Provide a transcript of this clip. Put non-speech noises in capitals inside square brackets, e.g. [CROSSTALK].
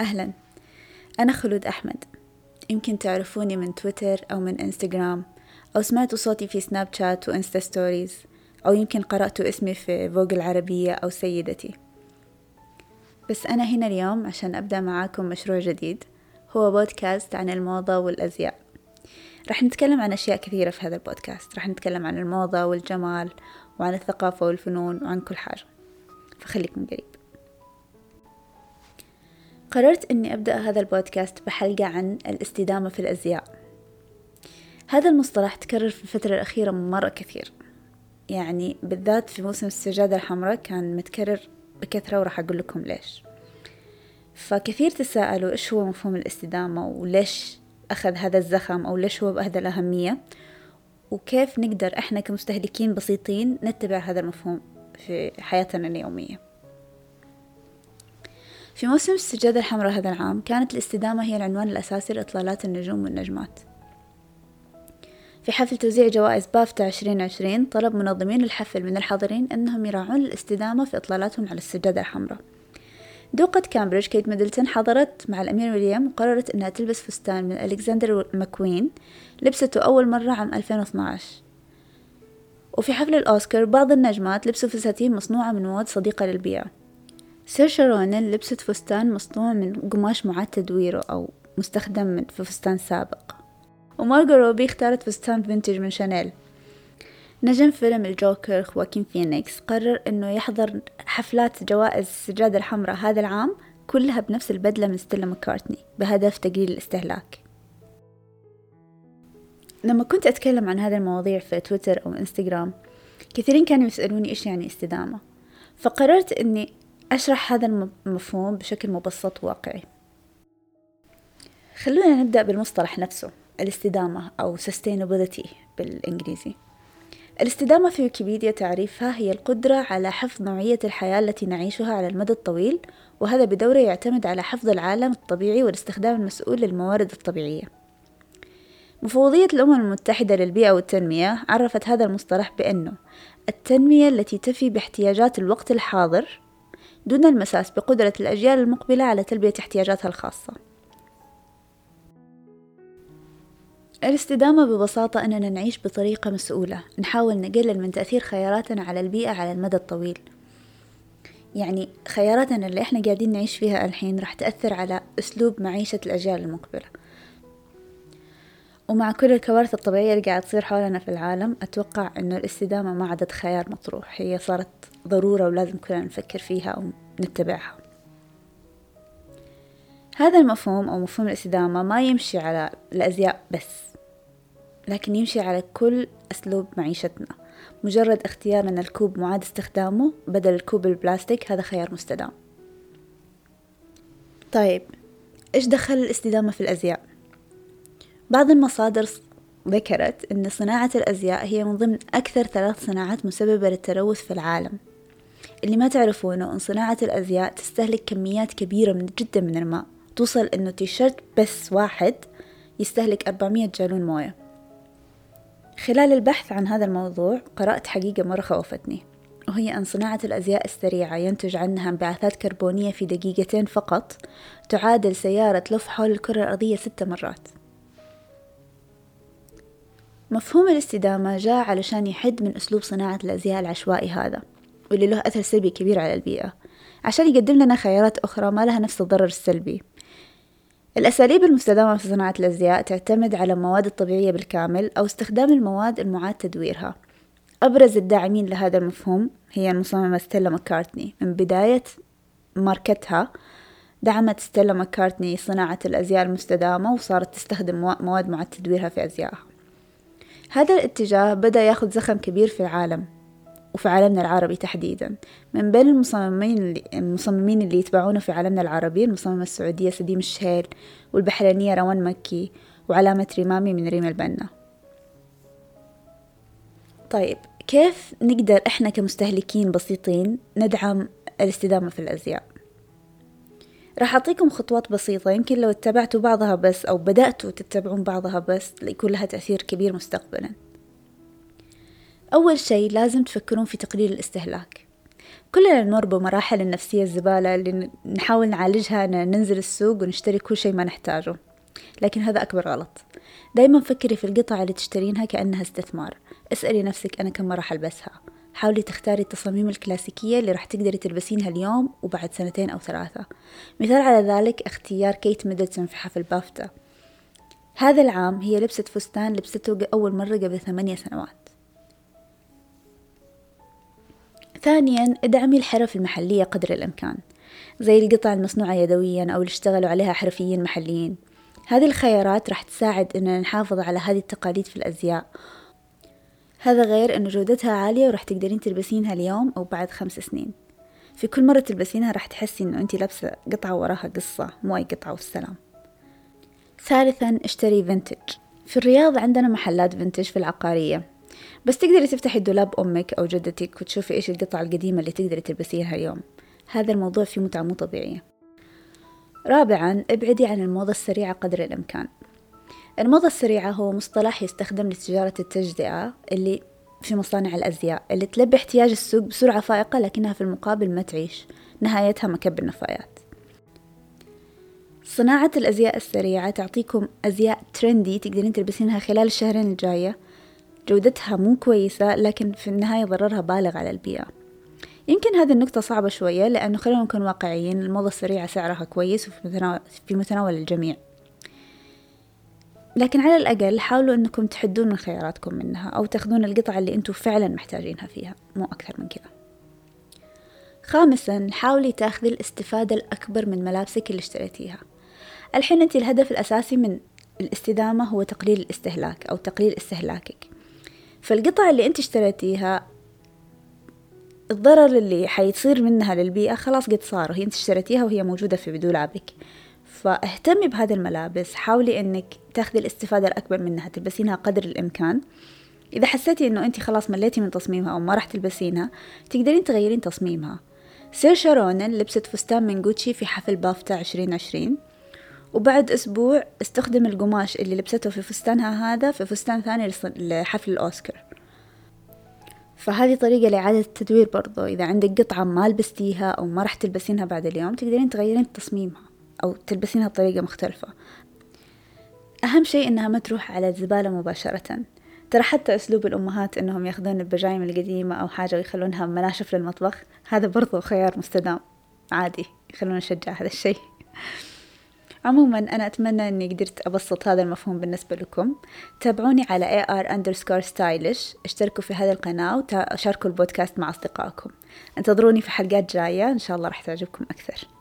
أهلا. أنا خلود أحمد. يمكن تعرفوني من تويتر أو من إنستغرام أو سمعتوا صوتي في سناب شات وإنستا ستوريز أو يمكن قرأتوا اسمي في فوغ العربية أو سيدتي. بس أنا هنا اليوم عشان أبدأ معاكم مشروع جديد هو بودكاست عن الموضة والأزياء. رح نتكلم عن أشياء كثيرة في هذا البودكاست. رح نتكلم عن الموضة والجمال وعن الثقافة والفنون وعن كل حاجة. فخليكم قريب. قررت أني أبدأ هذا البودكاست بحلقة عن الاستدامة في الأزياء. هذا المصطلح تكرر في الفترة الأخيرة مرة كثير. يعني بالذات في موسم السجادة الحمراء كان متكرر بكثرة وراح أقول لكم ليش. فكثير تساءلوا إيش هو مفهوم الاستدامة وليش أخذ هذا الزخم أو ليش هو بهذا الأهمية وكيف نقدر إحنا كمستهلكين بسيطين نتبع هذا المفهوم في حياتنا اليومية. في موسم السجادة الحمراء هذا العام كانت الاستدامة هي العنوان الأساسي لإطلالات النجوم والنجمات. في حفل توزيع جوائز بافتا 2020 طلب منظمين الحفل من الحاضرين أنهم يراعون الاستدامة في إطلالاتهم على السجادة الحمراء. دوقة كامبريدج كيت ميدلتون حضرت مع الأمير ويليام وقررت أنها تلبس فستان من ألكسندر ماكوين لبسته أول مرة عام 2012 وفي حفل الأوسكار بعض النجمات لبسوا فساتين مصنوعة من مواد صديقة للبيئة. سيرشا رونن لبست فستان مصنوع من قماش معاد تدويره أو مستخدم في فستان سابق. ومارجو روبي اختارت فستان vintage من شانيل. نجم فيلم الجوكر خواكين فينيكس قرر إنه يحضر حفلات جوائز السجادة الحمراء هذا العام كلها بنفس البدلة من ستيلا ماكارتني بهدف تقليل الاستهلاك. لما كنت أتكلم عن هذه المواضيع في تويتر أو إنستغرام كثيرين كانوا يسألوني إيش يعني استدامة. فقررت أني أشرح هذا المفهوم بشكل مبسط وواقعي. خلونا نبدأ بالمصطلح نفسه الاستدامة أو sustainability بالإنجليزي. الاستدامة في ويكيبيديا تعريفها هي القدرة على حفظ نوعية الحياة التي نعيشها على المدى الطويل وهذا بدوره يعتمد على حفظ العالم الطبيعي والاستخدام المسؤول للموارد الطبيعية. مفوضية الأمم المتحدة للبيئة والتنمية عرفت هذا المصطلح بأنه التنمية التي تفي باحتياجات الوقت الحاضر دون المساس بقدرة الأجيال المقبلة على تلبية احتياجاتها الخاصة. الاستدامة ببساطة أننا نعيش بطريقة مسؤولة نحاول نقلل من تأثير خياراتنا على البيئة على المدى الطويل. يعني خياراتنا اللي إحنا قاعدين نعيش فيها الحين راح تأثر على أسلوب معيشة الأجيال المقبلة. ومع كل الكوارث الطبيعية اللي قاعد تصير حولنا في العالم أتوقع أنه الاستدامة ما عادت خيار مطروح. هي صارت ضرورة ولازم كلنا نفكر فيها ونتبعها. هذا المفهوم أو مفهوم الاستدامة ما يمشي على الأزياء بس لكن يمشي على كل أسلوب معيشتنا. مجرد اختيارنا الكوب معاد استخدامه بدل الكوب البلاستيك هذا خيار مستدام. طيب إيش دخل الاستدامة في الأزياء؟ بعض المصادر ذكرت أن صناعة الأزياء هي من ضمن أكثر ثلاث صناعات مسببة للتلوث في العالم. اللي ما تعرفونه أن صناعة الأزياء تستهلك كميات كبيرة من جدا من الماء. توصل أنه تيشيرت بس واحد يستهلك 400 جالون موية. خلال البحث عن هذا الموضوع قرأت حقيقة مرة خوفتني وهي أن صناعة الأزياء السريعة ينتج عنها انبعاثات كربونية في دقيقتين فقط تعادل سيارة تلف حول الكرة الأرضية ست مرات. مفهوم الاستدامة جاء علشان يحد من أسلوب صناعة الأزياء العشوائي هذا واللي له أثر سلبي كبير على البيئة. عشان يقدم لنا خيارات أخرى ما لها نفس الضرر السلبي. الأساليب المستدامة في صناعة الأزياء تعتمد على المواد الطبيعية بالكامل أو استخدام المواد المعاد تدويرها. أبرز الداعمين لهذا المفهوم هي المصممة ستيلا ماكارتني. من بداية ماركتها دعمت ستيلا ماكارتني صناعة الأزياء المستدامة وصارت تستخدم مواد معاد تدويرها في أزيائها. هذا الاتجاه بدأ ياخذ زخم كبير في العالم وفي عالمنا العربي تحديدا. من بين المصممين اللي المصممين اللي يتبعونه في عالمنا العربي المصممة السعودية سديم الشهيل والبحرينية روان مكي وعلامة ريمامي من ريم البنا. طيب كيف نقدر إحنا كمستهلكين بسيطين ندعم الاستدامة في الأزياء؟ راح أعطيكم خطوات بسيطة يمكن لو اتبعتوا بعضها بس أو بدأتوا تتبعون بعضها بس يكون لها تأثير كبير مستقبلا. أول شيء لازم تفكرون في تقليل الاستهلاك. كلنا نمر بمراحل النفسية الزبالة اللي نحاول نعالجها ننزل السوق ونشتري كل شيء ما نحتاجه. لكن هذا أكبر غلط. دايما فكري في القطع اللي تشترينها كأنها استثمار. اسألي نفسك أنا كم مرة ألبسها. حاولي تختاري التصاميم الكلاسيكية اللي راح تقدري تلبسينها اليوم وبعد سنتين أو ثلاثة. مثال على ذلك اختيار كيت ميدلتون في حفل بافتا هذا العام هي لبست فستان لبسته أول مرة قبل ثمانية سنوات. ثانيا ادعمي الحرف المحلية قدر الإمكان زي القطع المصنوعة يدويا أو اللي اشتغلوا عليها حرفيين محليين. هذه الخيارات راح تساعد إننا نحافظ على هذه التقاليد في الأزياء. هذا غير أن جودتها عالية وراح تقدرين تلبسينها اليوم أو بعد خمس سنين. في كل مرة تلبسينها راح تحسي إنه أنت لابسة قطعة وراها قصة مو أي قطعة والسلام. ثالثا اشتري فينتج في الرياض عندنا محلات فينتج في العقارية. بس تقدري تفتحي دولاب أمك أو جدتك وتشوفي إيش القطع القديمة اللي تقدري تلبسيها اليوم. هذا الموضوع فيه متعة مو طبيعية. رابعا ابعدي عن الموضة السريعة قدر الإمكان. الموضة السريعة هو مصطلح يستخدم لتجارة التجزئة اللي في مصانع الأزياء اللي تلبي احتياج السوق بسرعة فائقة لكنها في المقابل ما تعيش. نهايتها مكب النفايات. صناعة الأزياء السريعة تعطيكم أزياء ترندي تقدرين تلبسينها خلال الشهرين الجاية. جودتها مو كويسة لكن في النهاية ضررها بالغ على البيئة. يمكن هذه النقطة صعبة شوية لأنه خلينا نكون واقعيين الموضة السريعة سعرها كويس وفي متناول, الجميع. لكن على الأقل حاولوا أنكم تحدون من خياراتكم منها أو تأخذون القطع اللي أنتم فعلا محتاجينها فيها مو أكثر من كذا. خامسا حاولي تأخذي الاستفادة الأكبر من ملابسك اللي اشتريتيها. الحين أنت الهدف الأساسي من الاستدامة هو تقليل الاستهلاك أو تقليل استهلاكك. فالقطع اللي أنت اشتريتيها الضرر اللي حيصير منها للبيئة خلاص قد صار هي أنت اشتريتيها وهي موجودة في دولابك فاهتمي بهذه الملابس حاولي إنك تاخذي الاستفادة الأكبر منها تلبسينها قدر الإمكان. إذا حسيتي إنه أنت خلاص مليتي من تصميمها أو ما راح تلبسينها تقدرين تغيرين تصميمها. سير شارونن لبست فستان من جوتشي في حفل بافتا عشرين عشرين. وبعد أسبوع استخدم القماش اللي لبسته في فستانها هذا في فستان ثاني لحفل الأوسكار. فهذه طريقة لإعادة التدوير برضو. إذا عندك قطعة ما لبستيها أو ما راح تلبسينها بعد اليوم تقدرين تغيرين تصميمها. أو تلبسينها بطريقة مختلفة. أهم شيء إنها ما تروح على الزبالة مباشرة. ترى حتى أسلوب الأمهات إنهم يأخذون البجايم القديمة أو حاجة ويخلونها مناشف للمطبخ هذا برضو خيار مستدام. عادي يخلونا نشجع هذا الشيء. [LAUGHS] عموما أنا أتمنى أني قدرت أبسط هذا المفهوم بالنسبة لكم. تابعوني على ar underscore stylish. اشتركوا في هذه القناة وشاركوا البودكاست مع أصدقائكم. انتظروني في حلقات جاية. إن شاء الله راح تعجبكم أكثر.